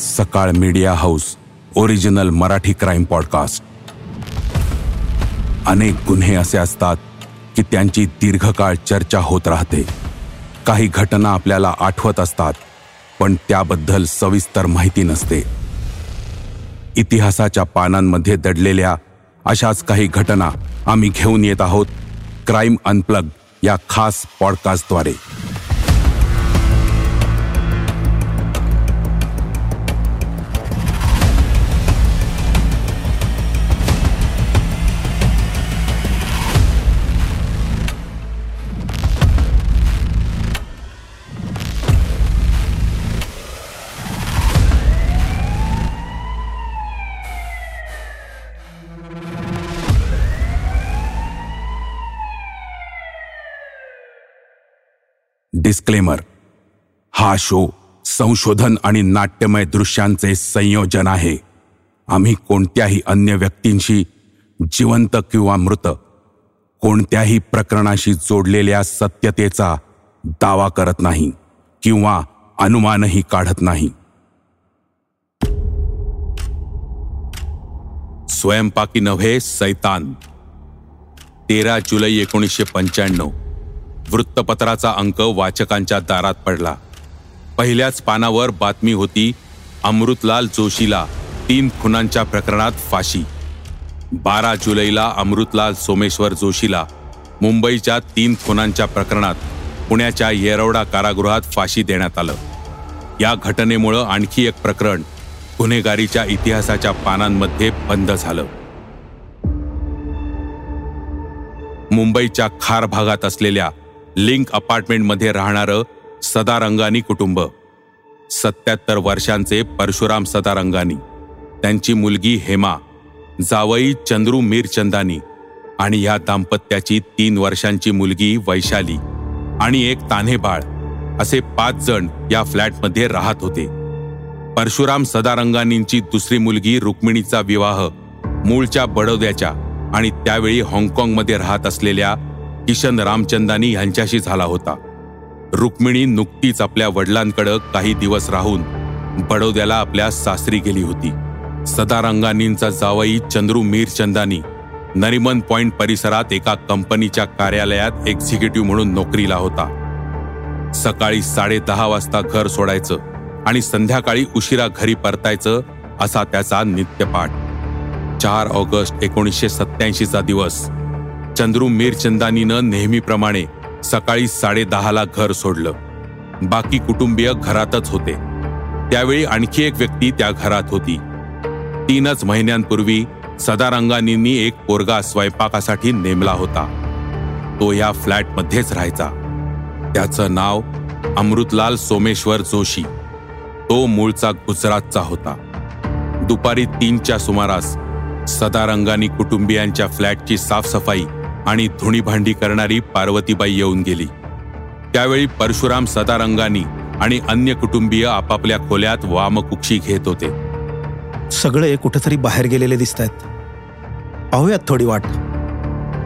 Sakal media house original Marathi crime podcast. अनेक गुन्हे असे असतात की त्यांची दीर्घकाळ चर्चा होत राहते. काही घटना आपल्याला आठवत असतात पण त्याबद्दल सविस्तर माहिती नसते. इतिहासाच्या पानांमध्ये दडलेल्या अशाच काही घटना आम्ही घेऊन येत आहोत क्राईम अनप्लग या खास पॉडकास्टद्वारे. डिस्क्लेमर हा शो संशोधन आणि नाट्यमय दृश्यांचे संयोजन आहे. आम्ही कोणत्याही अन्य व्यक्तींशी जिवंत किंवा मृत कोणत्याही प्रकरणाशी जोडलेल्या सत्यतेचा दावा करत नाही किंवा अनुमानही काढत नाही. स्वयंपाकी नव्हे सैतान. तेरा जुलै एकोणीसशे पंच्याण्णव. वृत्तपत्राचा अंक वाचकांच्या दारात पडला. पहिल्याच पानावर बातमी होती अमृतलाल जोशीला तीन खुनांच्या प्रकरणात फाशी. बारा जुलैला अमृतलाल सोमेश्वर जोशीला मुंबईच्या तीन खुनांच्या प्रकरणात पुण्याच्या येरवडा कारागृहात फाशी देण्यात आलं. या घटनेमुळं आणखी एक प्रकरण गुन्हेगारीच्या इतिहासाच्या पानांमध्ये बंद झालं. मुंबईच्या खार भागात असलेल्या लिंक अपार्टमेंटमध्ये राहणारं सदारंगानी कुटुंब. सत्याहत्तर वर्षांचे परशुराम सदारंगानी. त्यांची मुलगी हेमा जावई चंद्रू मीरचंदानी आणि या दाम्पत्याची तीन वर्षांची मुलगी वैशाली आणि एक तान्हेबाळ असे पाच जण या फ्लॅटमध्ये राहत होते. परशुराम सदारंगानींची दुसरी मुलगी रुक्मिणीचा विवाह मूळच्या बडोद्याच्या आणि त्यावेळी हाँगकाँगमध्ये राहत असलेल्या किशन रामचंदानी यांच्याशी झाला होता. रुक्मिणी नुकतीच आपल्या वडिलांकडं काही दिवस राहून बडोद्याला आपल्या सासरी गेली होती. सदारंगानींचा जावई चंद्रू मीरचंदानी नरिमन पॉइंट परिसरात एका कंपनीच्या कार्यालयात एक्झिक्युटिव्ह म्हणून नोकरीला होता. सकाळी साडे दहा वाजता घर सोडायचं आणि संध्याकाळी उशिरा घरी परतायचं असा त्याचा नित्यपाठ. चार ऑगस्ट एकोणीसशे सत्याऐंशीचा दिवस. चंद्रू मीरचंदानीनं नेहमीप्रमाणे सकाळी साडेदहाला घर सोडलं. बाकी कुटुंबीय घरातच होते. त्यावेळी आणखी एक व्यक्ती त्या घरात होती. तीनच महिन्यांपूर्वी सदारंगानींनी एक पोरगा स्वयंपाकासाठी नेमला होता. तो या फ्लॅटमध्येच राहायचा. त्याचं नाव अमृतलाल सोमेश्वर जोशी. तो मूळचा गुजरातचा होता. दुपारी तीनच्या सुमारास सदारंगानी कुटुंबियांच्या फ्लॅटची साफसफाई आणि धुणीभांडी करणारी पार्वतीबाई येऊन गेली. त्यावेळी परशुराम सदारंगानी आणि अन्य कुटुंबीय आपापल्या खोल्यात वामकुक्षी घेत होते. सगळे कुठेतरी बाहेर गेलेले दिसत आहेत पाहूयात थोडी वाट.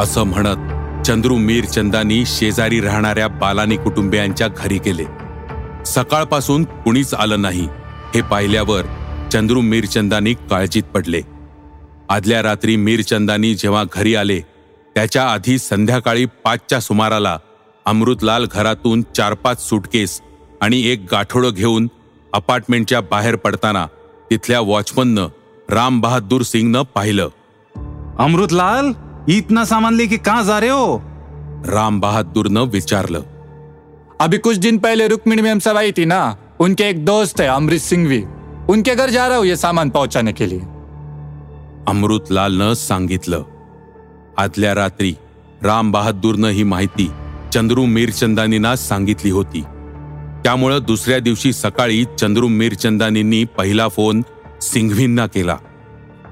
असं म्हणत चंद्रू मीरचंदानी शेजारी राहणाऱ्या बालानी कुटुंबियांच्या घरी गेले. सकाळपासून कुणीच आलं नाही हे पाहिल्यावर चंद्रू मीरचंदानी काळजीत पडले. आदल्या रात्री मीरचंदानी जेव्हा घरी आले त्याच्या आधी संध्याकाळी पाचच्या सुमाराला अमृतलाल घरातून चार पाच सुटकेस आणि एक गाठोडं घेऊन अपार्टमेंटच्या बाहेर पडताना तिथल्या वॉचमननं राम बहादूर सिंगनं पाहिलं. अमृतलाल इतना सामान लेके कहा जा रहे हो? राम बहादूरनं विचारलं. अभी कुछ दिन पहले रुक्मिणी मैम सब आई थी ना? उनके एक दोस्त है अमृत सिंघवी। उनके घर जा रहा हूं ये सामान पहुंचाने के लिए। अमृतलालनं सांगितलं. आदल्या रात्री राम बहादूरनं ही माहिती चंद्रू मीरचंदानींना सांगितली होती. त्यामुळं दुसऱ्या दिवशी सकाळी चंद्रू मीरचंदानींनी पहिला फोन सिंघवींना केला.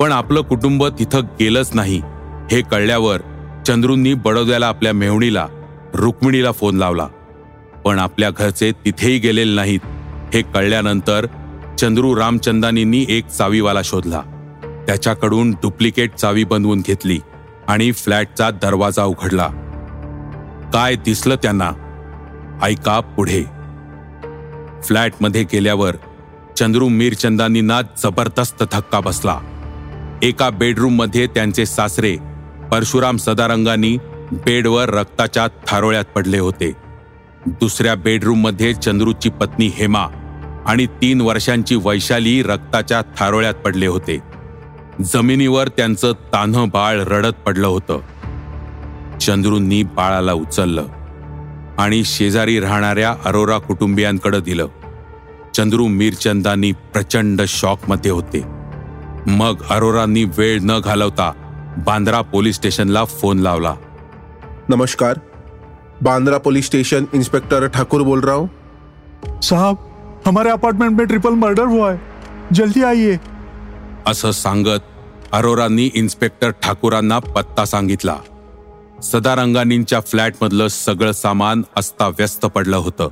पण आपलं कुटुंब तिथं गेलंच नाही. हे कळल्यावर चंद्रूंनी बडोद्याला आपल्या मेहुणीला रुक्मिणीला फोन लावला. पण आपल्या घरचे तिथेही गेलेले नाहीत. हे कळल्यानंतर चंद्रू रामचंदानींनी एक चावीवाला शोधला. त्याच्याकडून डुप्लिकेट चावी बनवून घेतली. आणि फ्लॅटचा दरवाजा उघडला. काय दिसलं त्यांना? ऐका पुढे. फ्लॅटमध्ये गेल्यावर चंद्रू मीरचंदानींना जबरदस्त धक्का बसला. एका बेडरूममध्ये त्यांचे सासरे परशुराम सदारंगांनी बेडवर रक्ताच्या थारोळ्यात पडले होते. दुसऱ्या बेडरूममध्ये चंद्रूची पत्नी हेमा आणि तीन वर्षांची वैशाली रक्ताच्या थारोळ्यात पडले होते. जमिनीवर त्यांचं तान्ह बाळ रडत पडलं होतं. चंद्रूंनी बाळाला उचललं आणि शेजारी राहणाऱ्या अरोरा कुटुंबियांकडे दिलं. चंद्रू मीरचंदांनी प्रचंड शॉकमध्ये होते. मग अरोरांनी वेळ न घालवता बांद्रा पोलीस स्टेशनला फोन लावला. नमस्कार. Bandra police station inspector Thakur बोल रहा हूँ साहब हमारे अपार्टमेंट में ट्रिपल मर्डर हुआ है. जल्दी आइए. असं सांगत अरोरांनी इन्स्पेक्टर ठाकूरांना पत्ता सांगितला. सदारंगानींच्या फ्लॅटमधलं सगळं सामान अस्ताव्यस्त पडलं होतं.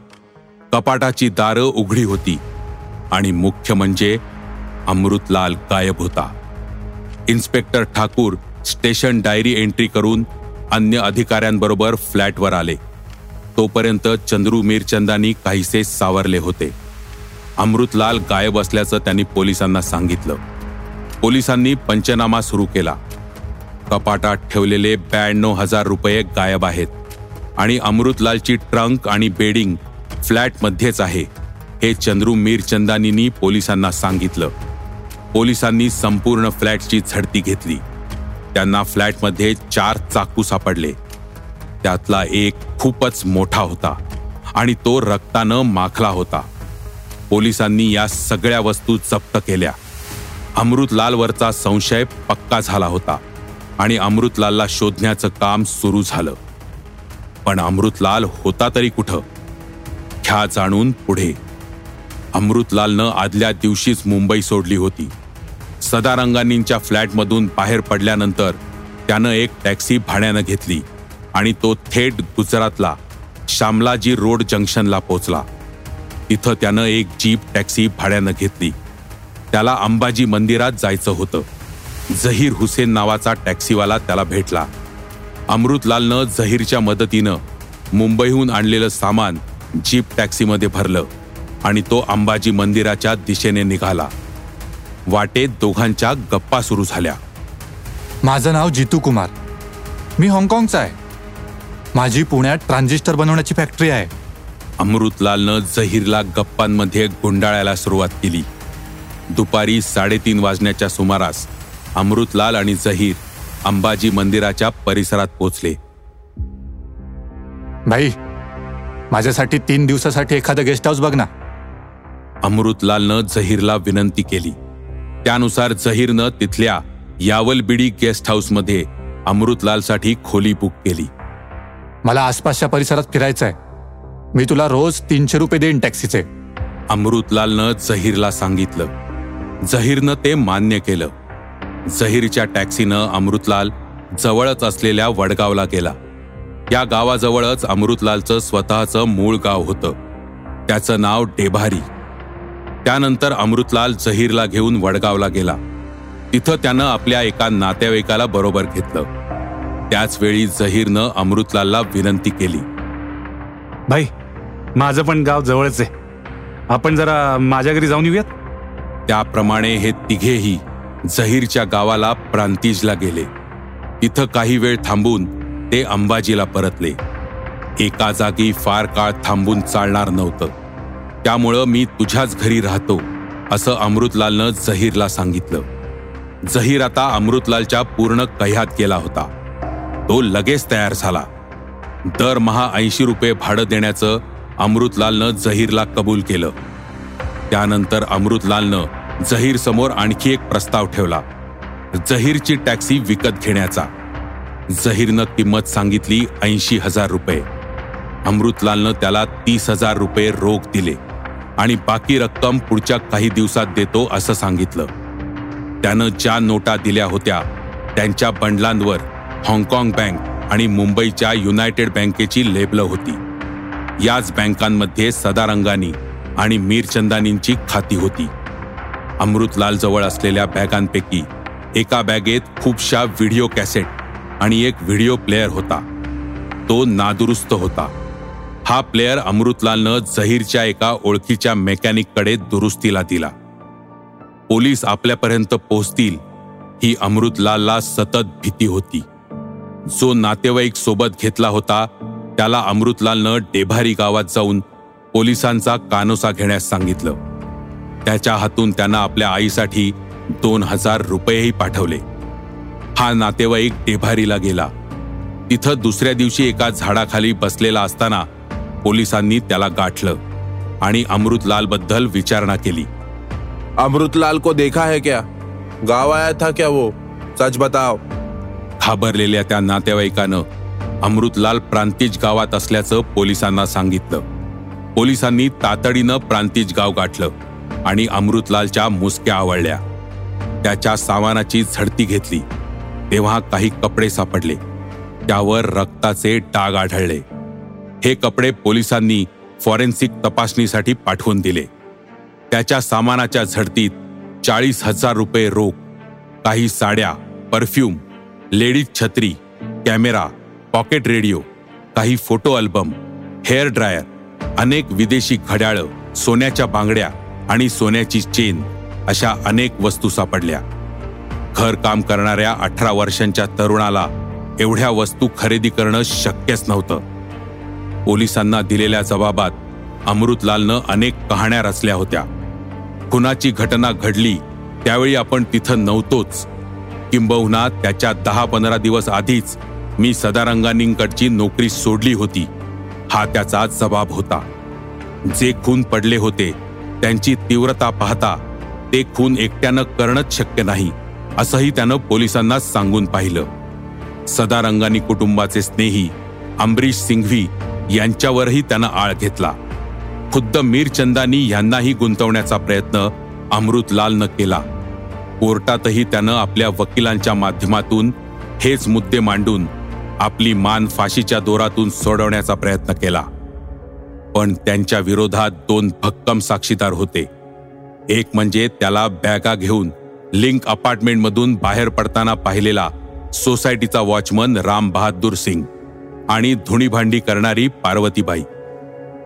कपाटाची दारं उघडी होती आणि मुख्य म्हणजे अमृतलाल गायब होता. Inspector Thakur station diary entry करून अन्य अधिकाऱ्यांबरोबर फ्लॅटवर आले. तोपर्यंत चंद्रू मीरचंदानी काहीसे सावरले होते. अमृतलाल गायब असल्याचं त्यांनी पोलिसांना सांगितलं. पोलिसांनी पंचनामा सुरू केला. कपाटात ठेवलेले ब्याण्णव हजार रुपये गायब आहेत आणि अमृतलालची ट्रंक आणि बेडिंग फ्लॅटमध्येच आहे हे चंद्रू मीरचंदानीनी पोलिसांना सांगितलं. पोलिसांनी संपूर्ण फ्लॅटची झडती घेतली. त्यांना फ्लॅटमध्ये चार चाकू सापडले. त्यातला एक खूपच मोठा होता आणि तो रक्तानं माखला होता. पोलिसांनी या सगळ्या वस्तू जप्त केल्या. अमृतलालवरचा संशय पक्का झाला होता आणि अमृतलालला शोधण्याचं काम सुरू झालं. पण अमृतलाल होता तरी कुठं? ख्या जाणून पुढे. अमृतलालनं आदल्या दिवशीच मुंबई सोडली होती. सदारंगानींच्या फ्लॅटमधून बाहेर पडल्यानंतर त्यानं एक टॅक्सी भाड्यानं घेतली आणि तो थेट गुजरातला शामलाजी रोड जंक्शनला पोचला तिथं त्यानं एक जीप टॅक्सी भाड्यानं घेतली. त्याला अंबाजी मंदिरात जायचं होतं. जहीर हुसेन नावाचा टॅक्सीवाला त्याला भेटला. अमृतलालनं जहीरच्या मदतीनं मुंबईहून आणलेलं सामान जीप टॅक्सीमध्ये भरलं आणि तो अंबाजी मंदिराच्या दिशेने निघाला. वाटेत दोघांच्या गप्पा सुरू झाल्या. माझं नाव जितू कुमार. मी हाँगकाँगचा आहे. माझी पुण्यात ट्रान्झिस्टर बनवण्याची फॅक्टरी आहे. अमृतलालनं जहीरला गप्पांमध्ये गुंडाळायला सुरुवात केली. दुपारी साडेतीन वाजण्याच्या सुमारास अमृतलाल आणि जहीर अंबाजी मंदिराच्या परिसरात पोचले भाई माझ्यासाठी तीन दिवसासाठी एखादं गेस्ट हाऊस बघ ना. अमृतलालनं जहीरला विनंती केली. त्यानुसार जहीरनं तिथल्या यावलबिडी गेस्ट हाऊसमध्ये अमृतलालसाठी खोली बुक केली. मला आसपासच्या परिसरात फिरायचं आहे मी तुला रोज तीनशे रुपये देईन टॅक्सीचे. अमृतलालनं जहीरला सांगितलं. जहीरनं ते मान्य केलं. जहीरच्या टॅक्सीनं अमृतलाल जवळच असलेल्या वडगावला गेला. या गावाजवळच अमृतलालचं स्वतःचं मूळ गाव होतं. त्याचं नाव डेभारी. त्यानंतर अमृतलाल जहीरला घेऊन वडगावला गेला. तिथं त्यानं आपल्या एका नातेवाईकाला बरोबर घेतलं. त्याचवेळी झहीरनं जहीरनं अमृतलालला विनंती केली. भाई माझं पण गाव जवळच आहे. आपण जरा माझ्या घरी जाऊन येऊयात? त्याप्रमाणे हे तिघेही जहीरच्या गावाला प्रांतिजला गेले. तिथं काही वेळ थांबून ते अंबाजीला परतले. एका जागी फार काळ थांबून चालणार नव्हतं. त्यामुळं मी तुझ्याच घरी राहतो असं अमृतलालनं जहीरला सांगितलं. जहीर आता अमृतलालच्या पूर्ण कह्यात गेला होता. तो लगेच तयार झाला. दरमहा ऐंशी रुपये भाडं देण्याचं अमृतलालनं जहीरला कबूल केलं. त्यानंतर अमृतलालनं जहीर समोर आणखी एक प्रस्ताव ठेवला. जहीरची टॅक्सी विकत घेण्याचा. जहीरनं किंमत सांगितली ऐंशी हजार रुपये. अमृतलालनं त्याला तीस हजार रुपये रोख दिले आणि बाकी रक्कम पुढच्या काही दिवसात देतो असं सांगितलं. त्यानं ज्या नोटा दिल्या होत्या त्यांच्या बंडलांवर हाँगकाँग बँक आणि मुंबईच्या युनायटेड बँकेची लेबलं होती. याच बँकांमध्ये सदारंगानी आणि मीरचंदानींची खाती होती. अमृतलाल जवळ असलेल्या बॅगांपैकी एका बॅगेत खूपशा व्हिडिओ कॅसेट आणि एक व्हिडिओ प्लेअर होता. तो नादुरुस्त होता. हा प्लेअर अमृतलालनं जहीरच्या एका ओळखीच्या मेकॅनिककडे दुरुस्तीला दिला. पोलीस आपल्यापर्यंत पोहोचतील ही अमृतलालला सतत भीती होती. जो नातेवाईक सोबत घेतला होता त्याला अमृतलालनं डेभारी गावात जाऊन पोलिसांचा कानोसा घेण्यास सांगितलं. त्याच्या हातून त्यानं आपल्या आईसाठी दोन हजार रुपयेही पाठवले. हा नातेवाईक डेभारीला गेला. तिथं दुसऱ्या दिवशी एका झाडाखाली बसलेला असताना पोलिसांनी त्याला गाठलं आणि अमृतलाल बद्दल विचारणा केली. अमृतलाल को देखा है क्या? गाँव आया था क्या वो? सच बताओ. घाबरलेल्या त्या नातेवाईकानं अमृतलाल प्रांतिज गावात असल्याचं पोलिसांना सांगितलं. पोलिसांनी तातडीनं प्रांतिज गाव गाठलं आणि अमृतलालच्या मुसक्या आवळल्या. त्याच्या सामानाची झडती घेतली. तेव्हा काही कपडे सापडले. त्यावर रक्ताचे डाग आढळले. हे कपडे पोलिसांनी फॉरेन्सिक तपासणीसाठी पाठवून दिले. त्याच्या सामानाच्या झडतीत चाळीस हजार रुपये रोख काही साड्या परफ्यूम लेडीज छत्री कॅमेरा पॉकेट रेडिओ काही फोटो अल्बम हेअर ड्रायर अनेक विदेशी घड्याळं सोन्याच्या बांगड्या आणि सोन्याची चेन अशा अनेक वस्तू सापडल्या. घरकाम करणाऱ्या अठरा वर्षांच्या तरुणाला एवढ्या वस्तू खरेदी करणं शक्यच नव्हतं. पोलिसांना दिलेल्या जबाबात अमृतलालनं अनेक कहाण्या रचल्या होत्या. खुनाची घटना घडली त्यावेळी आपण तिथं नव्हतोच. किंबहुना त्याच्या दहा पंधरा दिवस आधीच मी सदारंगानींकडची नोकरी सोडली होती. हा त्याचा जबाब होता. जे खून पडले होते त्यांची तीव्रता पाहता ते खून एकट्यानं करणंच शक्य नाही असंही त्यानं पोलिसांना सांगून पाहिलं. सदारंगानी कुटुंबाचे स्नेही अमरीश सिंघवी यांच्यावरही त्यानं आळ घेतला. खुद्द मीरचंदानी यांनाही गुंतवण्याचा प्रयत्न अमृतलालनं केला. कोर्टातही त्यानं आपल्या वकिलांच्या माध्यमातून हेच मुद्दे मांडून आपली मान फाशीच्या दोरातून सोडवण्याचा प्रयत्न केला. पण त्यांच्या विरोधात दोन भक्कम साक्षीदार होते. एक म्हणजे त्याला बॅगा घेऊन लिंक अपार्टमेंटमधून बाहेर पडताना पाहिलेला सोसायटीचा वॉचमन राम बहादूर सिंग आणि धुणीभांडी करणारी पार्वतीबाई.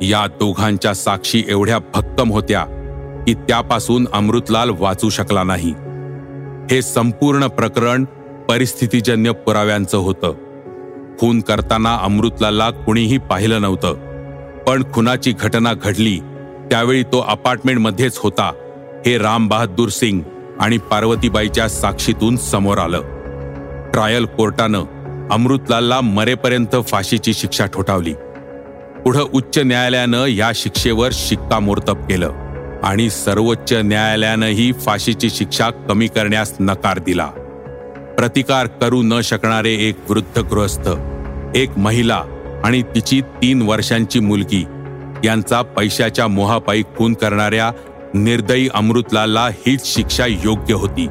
या दोघांच्या साक्षी एवढ्या भक्कम होत्या की त्यापासून अमृतलाल वाचू शकला नाही. हे संपूर्ण प्रकरण परिस्थितीजन्य पुराव्यांचं होतं. खून करताना अमृतलाला कुणीही पाहिलं नव्हतं. पण खुनाची घटना घडली. त्यावेळी तो अपार्टमेंटमध्येच होता. हे राम बहादूर सिंग आणि पार्वतीबाईच्या साक्षीतून समोर आलं. ट्रायल कोर्टानं अमृतलालला मरेपर्यंत फाशीची शिक्षा ठोठावली. पुढं उच्च न्यायालयानं या शिक्षेवर शिक्कामोर्तब केलं आणि सर्वोच्च न्यायालयानंही फाशीची शिक्षा कमी करण्यास नकार दिला. प्रतिकार करू न शकणारे एक वृद्ध गृहस्थ एक महिला आणि तिची तीन वर्षांची मुलगी. यांचा पैशाच्या मोहापायी खून करणाऱ्या निर्दयी अमृतलालला हीच शिक्षा योग्य होती.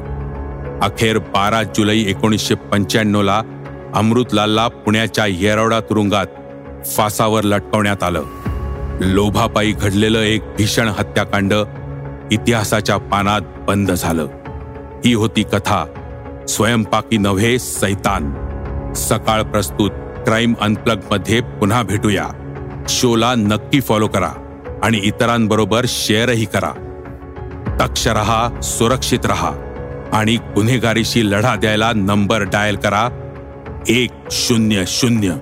अखेर बारा जुलै एकोणीसशे पंच्याण्णवला अमृतलालला पुण्याच्या येरवडा तुरुंगात फासावर लटकवण्यात आलं. लोभापायी घडलेलं एक भीषण हत्याकांड इतिहासाच्या पानात बंद झालं. ही होती कथा. स्वयंपाकी नव्हे सैतान. सकाळ प्रस्तुत क्राईम अनप्लगमध्ये पुन्हा भेटूया. शोला नक्की फॉलो करा आणि इतरांबरोबर शेअरही करा. दक्ष रहा सुरक्षित रहा आणि गुन्हेगारीशी लढा द्यायला नंबर डायल करा. एक शून्य शून्य.